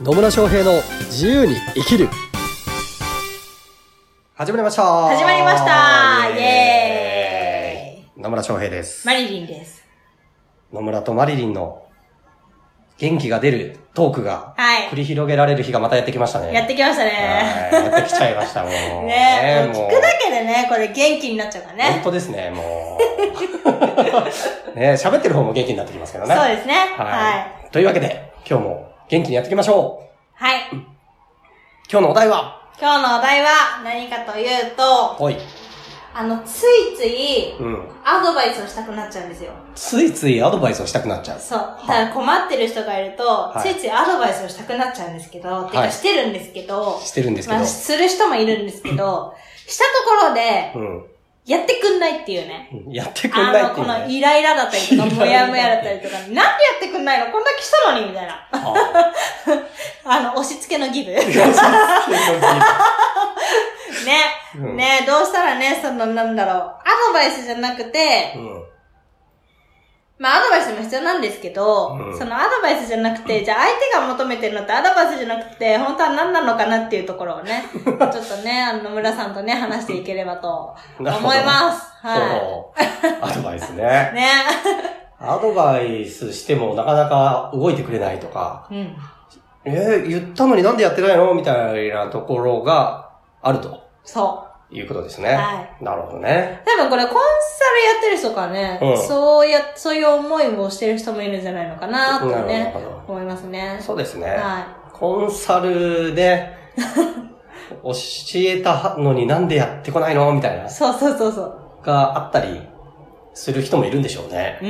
野村翔平の自由に生きる始まりました始まりましたイエエーイ野村翔平です。マリリンです。野村とマリリンの元気が出るトークがはい繰り広げられる日がまたやってきましたね。やってきましたはいね。やってきちゃいました、もう。ねもう聞くだけでね、これ元気になっちゃうから本ね。当ですね、もう。ね喋ってる方も元気になってきますけどね。そうですね。は。はいというわけで、今日も元気にやっていきましょう。はい。今日のお題は、今日のお題は何かというと、おい。あの、ついついうん。アドバイスをしたくなっちゃうんですよ。ついついアドバイスをしたくなっちゃう。そう。だから困ってる人がいると、いついついアドバイスをしたくなっちゃうんですけど、てはいかしてるんですけど、してるんですけど。まあ、する人もいるんですけど、したところで、うん。やってくんないっていうね。やってくんないあの、っていう、このね。イライラだったりとか、もやもやだったりとか、なんでやってくんないの？こんだけしたのにみたいな。あ あの、押し付けのギブ。ね。うんねどうしたらね、その、なんだろう、アドバイスじゃなくてう、ん。まあ、アドバイスも必要なんですけど、うんそのアドバイスじゃなくて、じゃあ相手が求めてるのってアドバイスじゃなくて、本当は何なのかなっていうところをね、ちょっとね、あの、野村さんとね、話していければと思います。はそう。アドバイスね。い。ね。アドバイスしてもなかなか動いてくれないとか、うん。えー、言ったのになんでやってないのみたいなところがあるとそう。いうことですね。はなるほどね。多分これコンサルやってる人からね、うんそうや、そういう思いをしてる人もいるんじゃないのかなとね思いますね。そうですね。はコンサルで、教えたのになんでやってこないのみたいな、い。そうそうそうそう。があったりする人もいるんでしょうね。う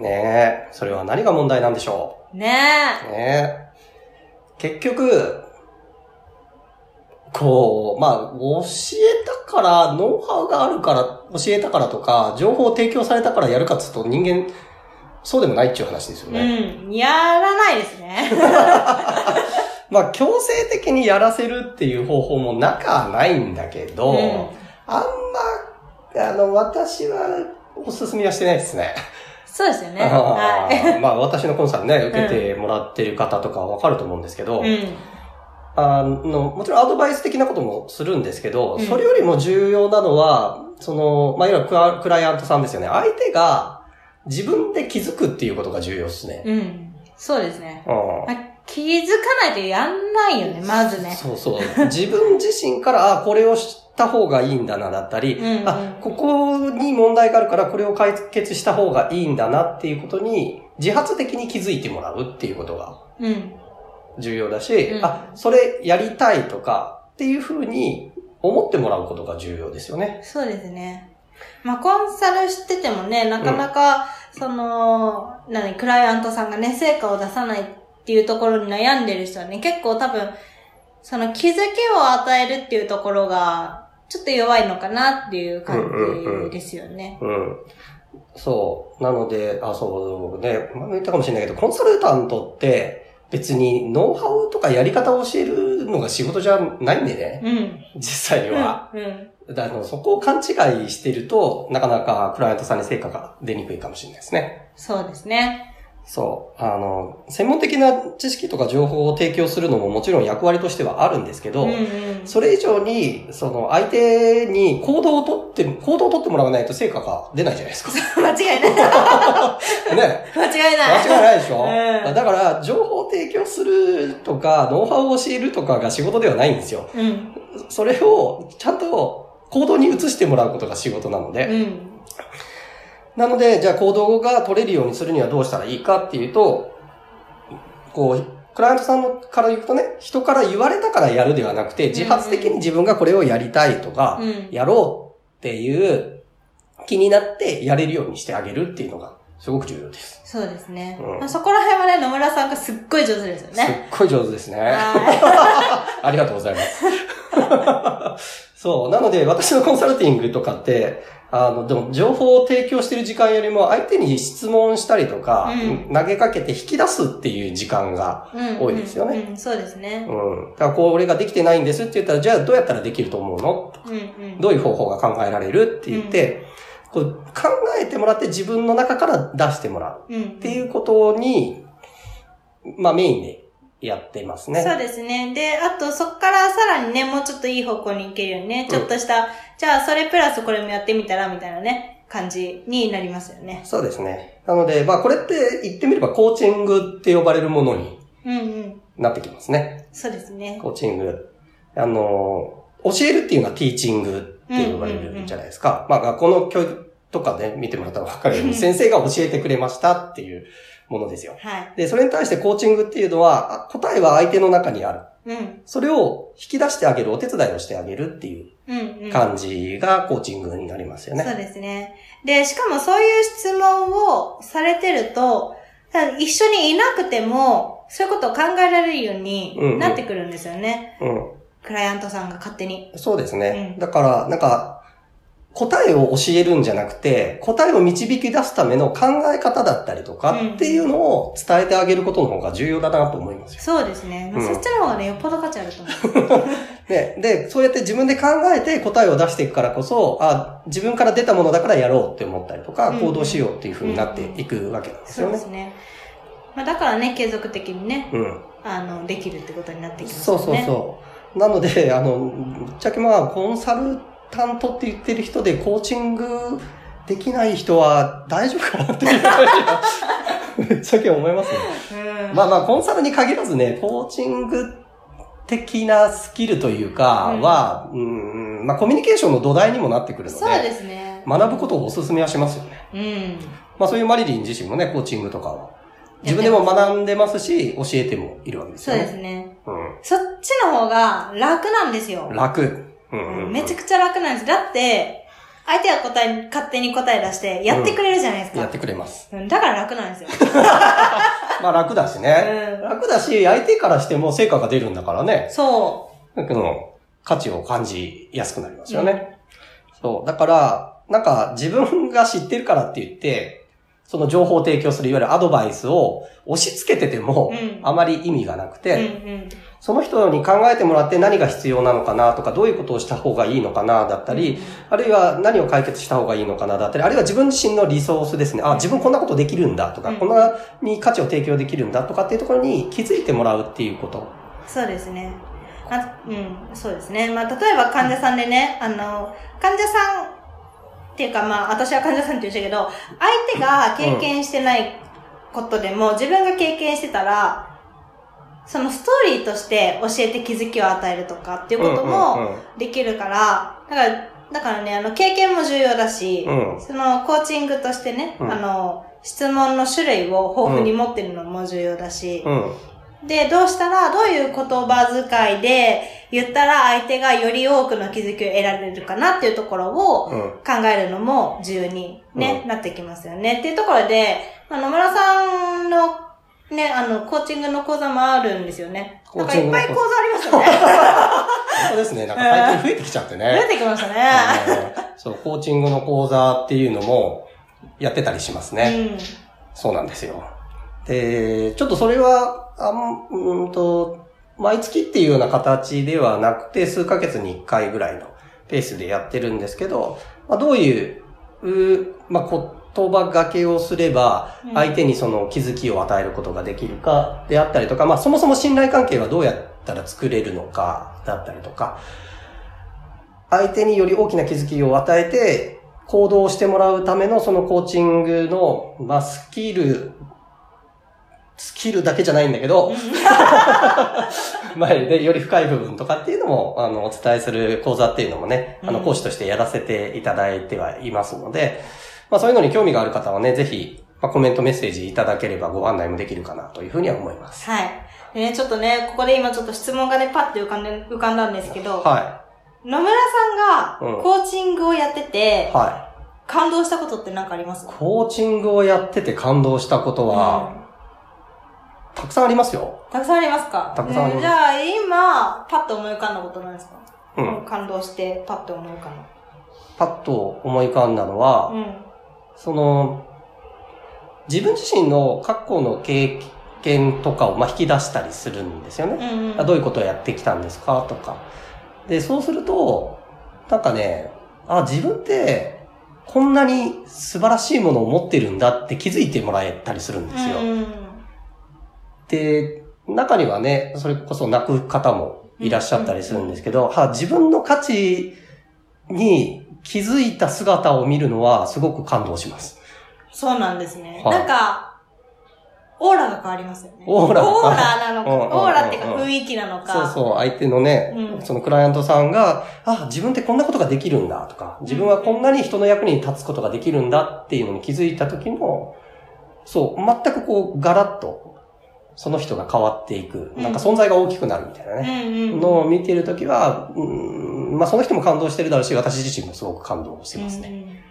ん。ねえ。それは何が問題なんでしょねう。ねえ。結局、こう、まあ、教えたから、ノウハウがあるから、教えたからとか、情報を提供されたからやるかっつうと人間、そうでもないっていう話ですよえ。ね。うん。やらないですね。まあ、強制的にやらせるっていう方法もなかないんだけど、うんあんま、あの、私はおすすめはしてないですね。そうですよね。あはーまあ、私のコンサルね、受けてもらってる方とかはわかると思うんですけど、い。うん。あの、もちろんアドバイス的なこともするんですけど、うんそれよりも重要なのは、その、まあ、いわゆるクライアントさんですよね。相手が自分で気づくっていうことが重要ですね。うん。そうですね。うんまあ気づかないとやんないよね、まずね。そうそう。自分自身から、あ、これを知った方がいいんだな、だったり、うんうんあ、ここに問題があるから、これを解決した方がいいんだなっていうことに、自発的に気づいてもらうっていうことがうん。重要だし、うんあ、それやりたいとかっていうふうに思ってもらうことが重要ですよね。そうですね。まあ、コンサルしててもね、なかなか、その、何、クライアントさんがね、成果を出さないっていうところに悩んでる人はね、結構多分、その気づきを与えるっていうところが、ちょっと弱いのかなっていう感じですよね。うん。そう。なので、あ、そうね、前も言ったかもしれないけど、コンサルタントって別にノウハウとかやり方を教えるのが仕事じゃないんでね、うん。実際には。うん。あの、そこを勘違いしてると、なかなかクライアントさんに成果が出にくいかもしれないですね。そうですね。そう。あの、専門的な知識とか情報を提供するのももちろん役割としてはあるんですけど、うんうん。それ以上に、その相手に行動をとって、行動をとってもらわないと成果が出ないじゃないですか。間違いない。ね。間違いない。間違いないでしょ、うんだから、情報を提供するとか、ノウハウを教えるとかが仕事ではないんですよ。うん。それをちゃんと行動に移してもらうことが仕事なので。うん。なので、じゃあ行動が取れるようにするにはどうしたらいいかっていうと、こう、クライアントさんのから言うとね、人から言われたからやるではなくて、自発的に自分がこれをやりたいとか、うん。やろうっていう気になってやれるようにしてあげるっていうのがすごく重要です。そうですね。うんまあそこら辺はね、野村さんがすっごい上手ですよすっね。ごい上手ですね。は ありがとうございます。そう。なので、私のコンサルティングとかって、あの、でも、情報を提供してる時間よりも、相手に質問したりとか、うん投げかけて引き出すっていう時間が、多いですよねうんうんそうですね。うん。だから、これができてないんですって言ったら、じゃあ、どうやったらできると思うの？うんうん。どういう方法が考えられる？って言って、こう考えてもらって自分の中から出してもらううん。っていうことに、まあメインでやってますそうね。ですね。で、あと、そっからさらにね、もうちょっといい方向に行けるよね、ちょっとした、じゃあ、それプラスこれもやってみたら、みたいなね、感じになりますよね。そうですね。なので、まあこれって言ってみればコーチングって呼ばれるものにうんうん。なってきますね。そうですね。コーチング。あの、教えるっていうのはティーチングって呼ばれるんじゃないですか。まあ学校の教育とかね、見てもらったらわかるように、先生が教えてくれましたっていうものですよ。はい。で、それに対してコーチングっていうのは、あ答えは相手の中にある。うん。それを引き出してあげる、お手伝いをしてあげるっていううんうん。感じがコーチングになりますよね。そうですね。で、しかもそういう質問をされてると、一緒にいなくても、そういうことを考えられるようにうんうんなってくるんですよね。うん。クライアントさんが勝手に。そうですね。うんだから、なんか、答えを教えるんじゃなくて、答えを導き出すための考え方だったりとかうんっていうのを伝えてあげることの方が重要だなと思いますよ。そうですね。まあうんそっちの方がね、よっぽど価値あると思う。で、で、そうやって自分で考えて答えを出していくからこそ、あ、自分から出たものだからやろうって思ったりとか、うん行動しようっていう風になっていくわけなんですよねそうです。ね。まあだからね、継続的にね、うん。あの、できるってことになってきますそう。そうそう。なので、あの、ぶっちゃけまあ、コンサルタントって言ってる人で、コーチングできない人は大丈夫かなっていうふうには ぶっちゃけ思いますね。うん。まあまあ、コンサルに限らずね、コーチング的なスキルというかは、うん、まあ、コミュニケーションの土台にもなってくるので、そうですね。学ぶことをお勧めはしますよね。うん。まあ、そういうマリリン自身もね、コーチングとかは、自分でも学んでますし、教えてもいるわけですそうよね。ですね。うそっちの方が楽なんですよん。。楽。うんうんうんめちゃくちゃ楽なんです。だって、相手が答え、勝手に答え出して、やってくれるじゃないですか。やってくれます。うんだから楽なんですよ。まあ楽だしね。うん楽だし、相手からしても成果が出るんだからね。そこの価値を感じやすくなりますよね。そう。だから、なんか自分が知ってるからって言って、その情報を提供するいわゆるアドバイスを押し付けててもうん、あまり意味がなくう。て、うんうん。その人に考えてもらって何が必要なのかなとか、どういうことをした方がいいのかなだったり、あるいは何を解決した方がいいのかなだったり、あるいは自分自身のリソースですね。あ、自分こんなことできるんだとか、うんこんなに価値を提供できるんだとかっていうところに気づいてもらうっていうこと。そうですね。あうん、そうですね。まあ、例えば患者さんでね、あの、患者さんっていうかまあ、私は患者さんって言うけど、相手が経験してないことでも、自分が経験してたら、そのストーリーとして教えて気づきを与えるとかっていうこともできるから、だから、だからね、あの、経験も重要だし、うん。そのコーチングとしてね、うん。あの、質問の種類を豊富に持ってるのも重要だし、うん。で、どうしたら、どういう言葉遣いで言ったら相手がより多くの気づきを得られるかなっていうところをうん。考えるのも重要にね、うなってきますよね。っていうところで、まあ野村さんのね、あの、コーチングの講座もあるんですよね。コなんかいっぱい講座ありますよね。本当ですね。なんか最近増えてきちゃってね。出てきましたね。うんそう、コーチングの講座っていうのもやってたりしますね。うん。そうなんですよ。で、ちょっとそれは、あん、んと、毎月っていうような形ではなくて、数ヶ月に1回ぐらいのペースでやってるんですけど、まあ、どういう、うまあ、言葉がけをすればうん、相手にその気づきを与えることができるかであったりとか、まあ、そもそも信頼関係はどうやったら作れるのかだったりとか、相手により大きな気づきを与えて、行動してもらうためのそのコーチングの、まあ、スキル、スキルだけじゃないんだけど、前でより深い部分とかっていうのも、あの、お伝えする講座っていうのもね、あの、うん講師としてやらせていただいてはいますので、まあそういうのに興味がある方はね、ぜひ、まあ、コメントメッセージいただければご案内もできるかなというふうには思います。はい。でね、ちょっとね、ここで今ちょっと質問がね、パッて浮かんで、浮かんだんですけど、は野村さんうんがコーチングをやっててい。、は感動したことって何かあります？い。コーチングをやってて感動したことは、たくさんありますよ。たくさんありますか？たくさんありますねじゃあ、今、パッと思い浮かんだことなんですか？うん。感動して、パッと思い浮かんだ。パッと思い浮かんだのは、うん。その、自分自身の過去の経験とかをまあ引き出したりするんですよね。うんうん。あどういうことをやってきたんですかとか。で、そうすると、なんかね、あ、自分って、こんなに素晴らしいものを持ってるんだって気づいてもらえたりするんですよ。うんうんで、中にはね、それこそ泣く方もいらっしゃったりするんですけど、は自分の価値に気づいた姿を見るのはすごく感動します。そうなんですね。はいなんか、オーラが変わりますよね。オーラがオーラなのか、オーラっていうか雰囲気なのか。そうそう、相手のね、うんそのクライアントさんが、あ、自分ってこんなことができるんだとか、自分はこんなに人の役に立つことができるんだっていうのに気づいた時の、そう、全くこう、ガラッと、その人が変わっていく、なんか存在が大きくなるみたいなうんね、うん。のを見てる時は、うん、まあその人も感動してるだろうし、私自身もすごく感動してますね。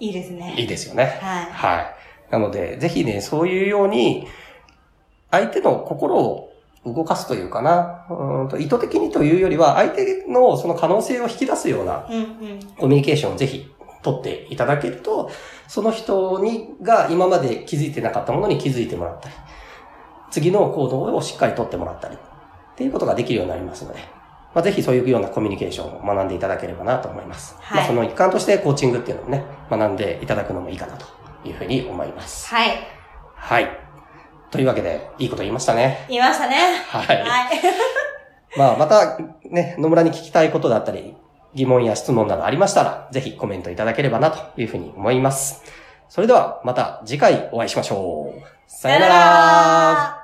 いいですね。いいですよね。はい。はい。なので、ぜひね、そういうように、相手の心を動かすというかな、うーんと意図的にというよりは、相手のその可能性を引き出すような。コミュニケーションをぜひ取っていただけると、その人に、が今まで気づいてなかったものに気づいてもらったり、次の行動をしっかり取ってもらったり、っていうことができるようになりますので、まあ、ぜひそういうようなコミュニケーションを学んでいただければなと思います。はいまあ、その一環としてコーチングっていうのをね、学んでいただくのもいいかなというふうに思います。はい。はい。というわけで、いいこと言いましたね。言いましたね。はい。はい。まあ、また、ね、野村に聞きたいことだったり、疑問や質問などありましたら、ぜひコメントいただければなというふうに思います。それでは、また次回お会いしましょう。さよなら